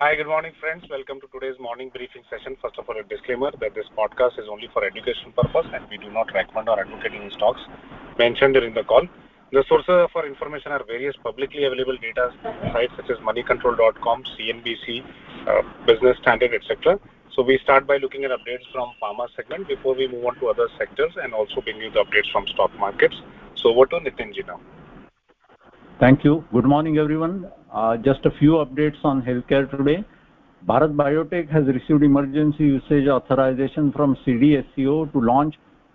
Hi, good morning, friends. Welcome to today's morning briefing session. First of all, a disclaimer that this podcast is only for education purpose, and we do not recommend or advocate any stocks mentioned during the call. The sources for information are various publicly available data sites such as moneycontrol.com, CNBC, uh, Business Standard, etc. So we start by looking at updates from pharma segment before we move on to other sectors and also bring you the updates from stock markets. So over to Nitinji now. Thank you. Good morning, everyone. Uh, just a few updates on healthcare today. Bharat Biotech has received emergency usage authorization from CDSCO to launch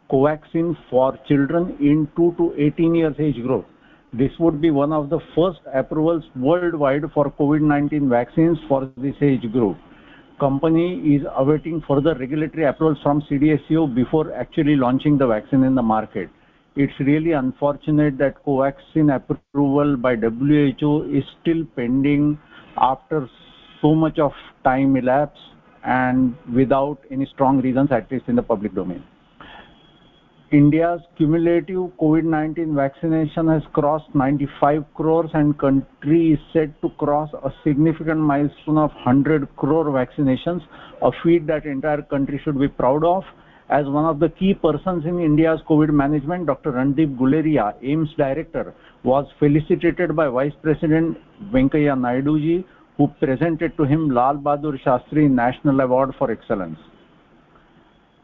Covaxin for children in 2 to 18 years age group. This would be one of the first approvals worldwide for COVID-19 vaccines for this age group company is awaiting further regulatory approvals from CDSCO before actually launching the vaccine in the market. It's really unfortunate that Covaxin approval by WHO is still pending after so much of time elapsed and without any strong reasons, at least in the public domain. India's cumulative COVID-19 vaccination has crossed 95 crores and country is set to cross a significant milestone of 100 crore vaccinations, a feat that entire country should be proud of. As one of the key persons in India's COVID management, Dr. Randeep Guleria, AIIMS director, was felicitated by Vice President Venkaiah Naidu ji, who presented to him Lal Bahadur Shastri National Award for Excellence.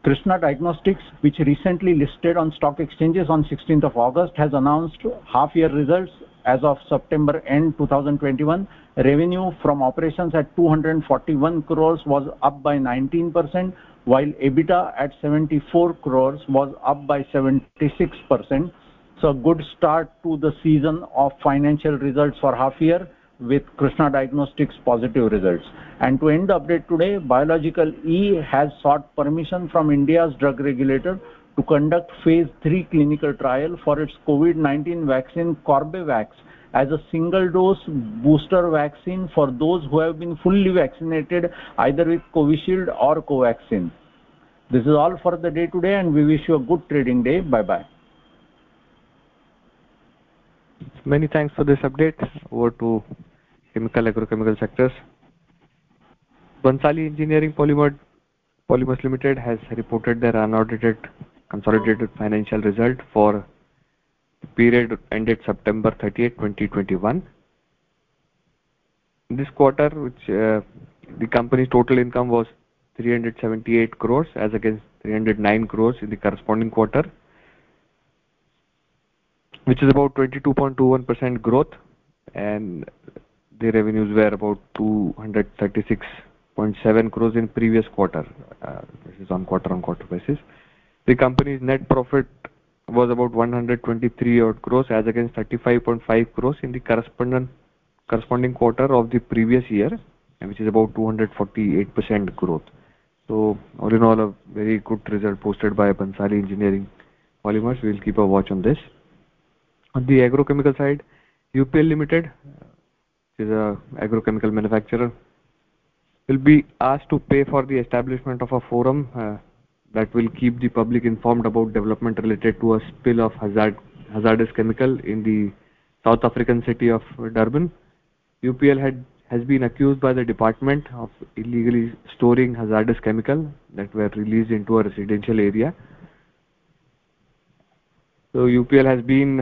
Krsnaa Diagnostics, which recently listed on stock exchanges on 16th of August, has announced half-year results as of September end 2021. Revenue from operations at 241 crores was up by 19%, while EBITDA at 74 crores was up by 76%. So good start to the season of financial results for half year with Krsnaa Diagnostics positive results. And to end the update today, Biological E has sought permission from India's drug regulator to conduct phase 3 clinical trial for its COVID-19 vaccine Corbevax as a single dose booster vaccine for those who have been fully vaccinated either with Covishield or Covaxin. This is all for the day today and we wish you a good trading day. Bye-bye. Many thanks for this update. Over to chemical agrochemical sectors. Bhansali Engineering Polymer, Polymers Limited has reported their unaudited consolidated financial result for the period ended September 30, 2021. This quarter, which uh, the company's total income was 378 crores as against 309 crores in the corresponding quarter, which is about 22.21% growth and the revenues were about 236.7 crores in previous quarter. Uh, this is on quarter-on-quarter basis. The company's net profit was about 123 odd crores as against 35.5 crores in the corresponding quarter of the previous year, which is about 248% growth. So all in all, a very good result posted by Bhansali Engineering Polymers. We will keep a watch on this. On the agrochemical side, UPL Limited which is a agrochemical manufacturer, will be asked to pay for the establishment of a forum uh, that will keep the public informed about development related to a spill of hazard, hazardous chemical in the South African city of Durban. UPL had has been accused by the department of illegally storing hazardous chemical that were released into a residential area. So UPL has been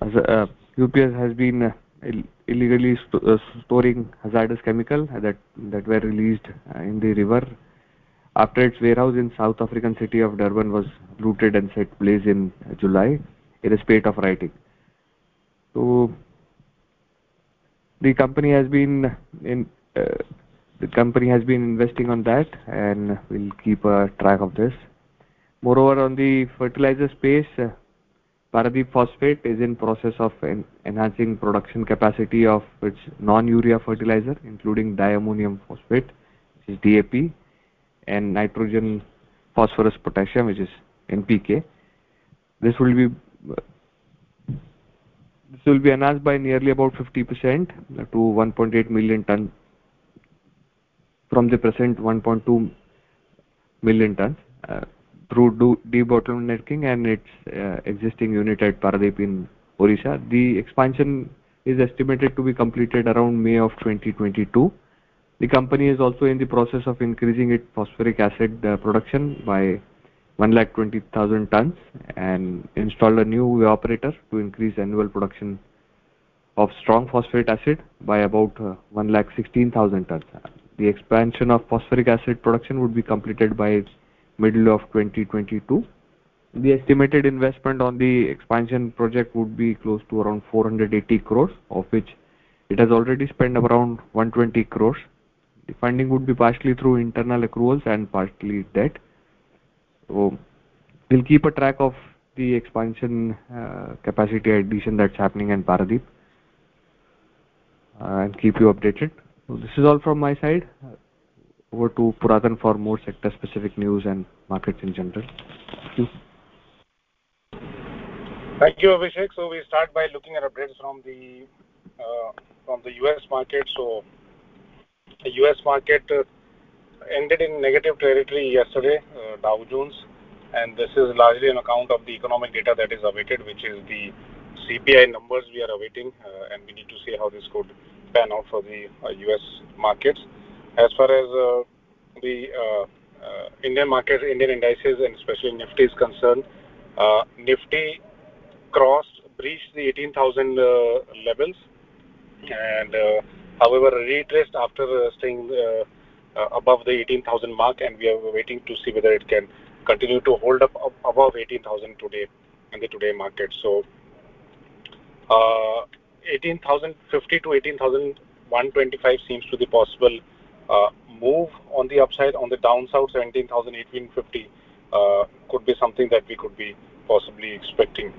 uh, UPS has been uh, illegally st uh, storing hazardous chemical that that were released uh, in the river after its warehouse in South African city of Durban was looted and set blaze in July in a spate of rioting. So the company has been in uh, the company has been investing on that and we'll keep a track of this. Moreover, on the fertilizer space, uh, Paradeep Phosphate is in process of en enhancing production capacity of its non-urea fertilizer, including diammonium phosphate, which is DAP, and nitrogen phosphorus potassium, which is NPK. This will be this will be enhanced by nearly about 50% to 1.8 million ton from the present 1.2 million tons. Uh, through debottlenecking and its uh, existing unit at Paradeep in Odisha. The expansion is estimated to be completed around May of 2022. The company is also in the process of increasing its phosphoric acid production by 120,000 tons and installed a new evaporator to increase annual production of strong phosphoric acid by about 116,000 tons. The expansion of phosphoric acid production would be completed by middle of 2022. The estimated investment on the expansion project would be close to around 480 crores, of which it has already spent around 120 crores. The funding would be partially through internal accruals and partly debt. So we'll keep a track of the expansion uh, capacity addition that's happening in Paradeep uh, and keep you updated. This is all from my side. Over to Puradhan for more sector-specific news and markets in general. Thank you. Thank you, Abhishek. So we start by looking at updates from the uh, U.S. market. So the U.S. market uh, ended in negative territory yesterday, uh, Dow Jones, and this is largely on account of the economic data that is awaited, which is the CPI numbers we are awaiting, and we need to see how this could pan out for the U.S. markets. As far as uh, the uh, uh, Indian market, Indian indices, and especially Nifty is concerned, Nifty crossed, breached the 18,000 levels and, however, retraced after staying above the 18,000 mark, and we are waiting to see whether it can continue to hold up above 18,000 today in the today market. so 18,050 to 18,125 seems to be possible Uh, move on the upside. On the downside, 17,850 uh, could be something that we could be possibly expecting.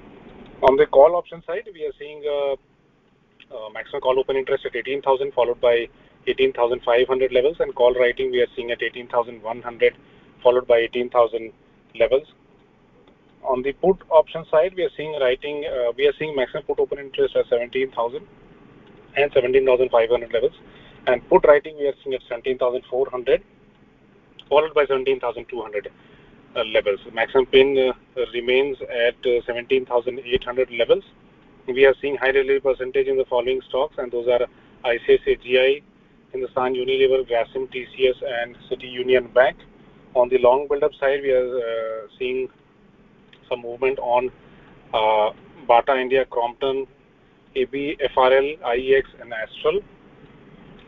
On the call option side, we are seeing uh, maximum call open interest at 18,000, followed by 18,500 levels, and call writing we are seeing at 18,100, followed by 18,000 levels. On the put option side, we are seeing writing, we are seeing maximum put open interest at 17,000 and 17,500 levels. And put writing, we are seeing at 17,400, followed by 17,200 uh, levels. Maximum pin uh, remains at uh, 17,800 levels. We are seeing high delivery percentage in the following stocks, and those are ICICI GI, Hindustan Unilever, Grasim, TCS, and City Union Bank. On the long build-up side, we are seeing some movement on Bata India, Crompton, ABFRL, IEX, and Astral.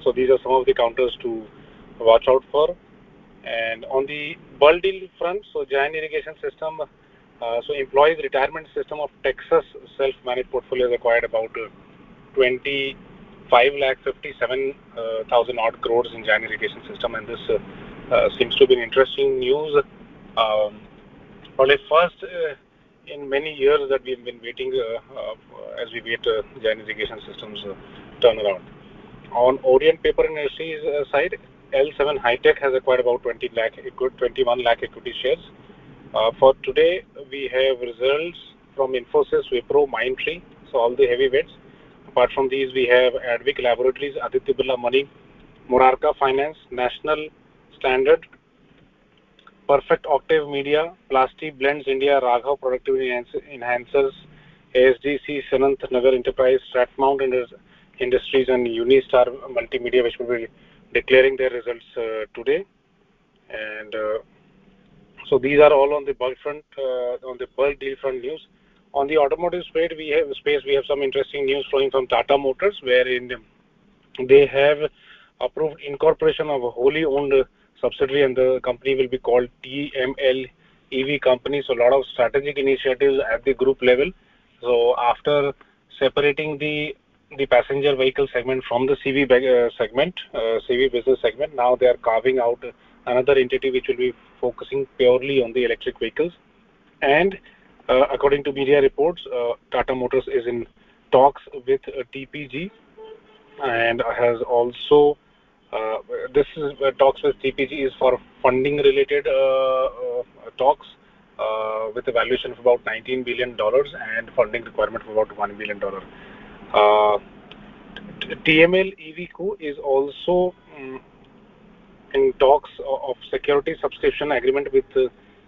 So these are some of the counters to watch out for. And on the bulk deal front, so Jain Irrigation System, uh, so employees retirement system of Texas self-managed portfolio acquired about uh, 25,57,000 uh, odd crores in Jain Irrigation System, and this seems to be an interesting news. Um, Probably first in many years that we've been waiting as we wait Jain Irrigation System's turnaround. On Orient Paper and Industries uh, side, L7 Hi-Tech has acquired about 20 lakh, 21 lakh equity shares. Uh, for today, we have results from Infosys, Wipro, Mindtree, so all the heavyweights. Apart from these, we have Advik Laboratories, Aditya Birla Money, Murarka Finance, National Standard, Perfect Octave Media, Plasti Blends India, Raghav Productivity Enhancers, ASDC, Sanat Nagar Enterprises, Strathmount Industries, and Unistar Multimedia, which will be declaring their results uh, today. And uh, so these are all on the bulk front, uh, on the bulk deal front news. On the automotive space, we have space, we have some interesting news flowing from Tata Motors, wherein they have approved incorporation of a wholly owned subsidiary, and the company will be called TML EV Company. A lot of strategic initiatives at the group level. So after separating the passenger vehicle segment from the CV uh, segment, uh, CV business segment, now they are carving out another entity which will be focusing purely on the electric vehicles. And uh, according to media reports, Tata Motors is in talks with TPG, and has also uh, this talks with TPG is for funding related talks with a valuation of about $19 billion and funding requirement of about $1 billion. TML EV Co. is also in talks of security subscription agreement with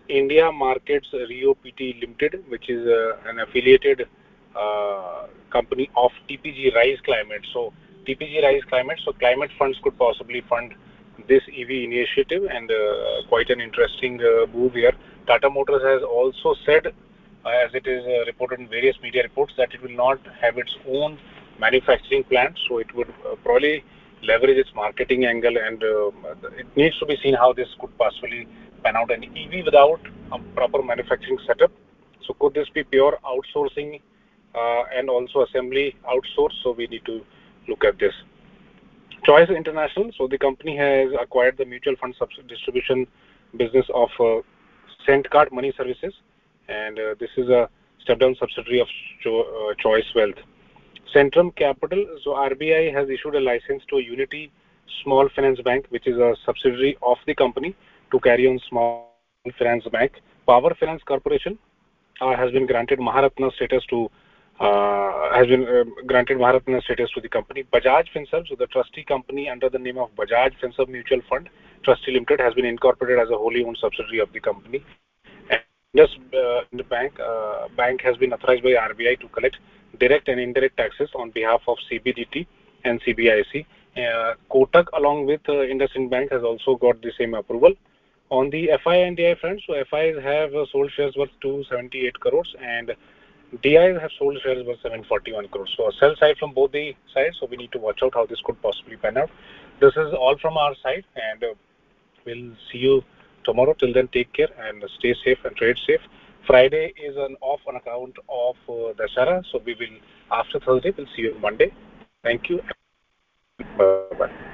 India Markets Rio Pty Ltd, which is an affiliated company of TPG Rise Climate. So TPG Rise Climate, so climate funds could possibly fund this EV initiative and uh, quite an interesting uh, move here. Tata Motors has also said, uh, as it is uh, reported in various media reports, that it will not have its own manufacturing plant, so it would uh, probably leverage its marketing angle and uh, it needs to be seen how this could possibly pan out. An EV without a proper manufacturing setup, so could this be pure outsourcing and also assembly outsourced? So we need to look at this. Choice International. So the company has acquired the mutual fund distribution business of Card Money Services, and uh, this is a step-down subsidiary of Cho uh, Choice Wealth. Centrum Capital. So RBI has issued a license to Unity Small Finance Bank, which is a subsidiary of the company, to carry on Small Finance Bank. Power Finance Corporation uh, has been granted Maharatna status to uh, has been uh, granted Maharatna status to the company. Bajaj Finserv, so the trustee company under the name of Bajaj Finserv Mutual Fund Trustee Limited, has been incorporated as a wholly owned subsidiary of the company. This uh, the bank uh, bank has been authorized by RBI to collect direct and indirect taxes on behalf of CBDT and CBIC. Uh, Kotak, along with uh, IndusInd Bank, has also got the same approval. On the FI and DI front, so FIs have uh, sold shares worth 278 crores and DIs have sold shares worth 741 crores. So a sell side from both the sides. So we need to watch out how this could possibly pan out. This is all from our side, and uh, we'll see you tomorrow. Till then, take care and stay safe and trade safe. Friday is an off on account of uh, Dashara, so we will after Thursday we'll see you on Monday. Thank you. Bye bye.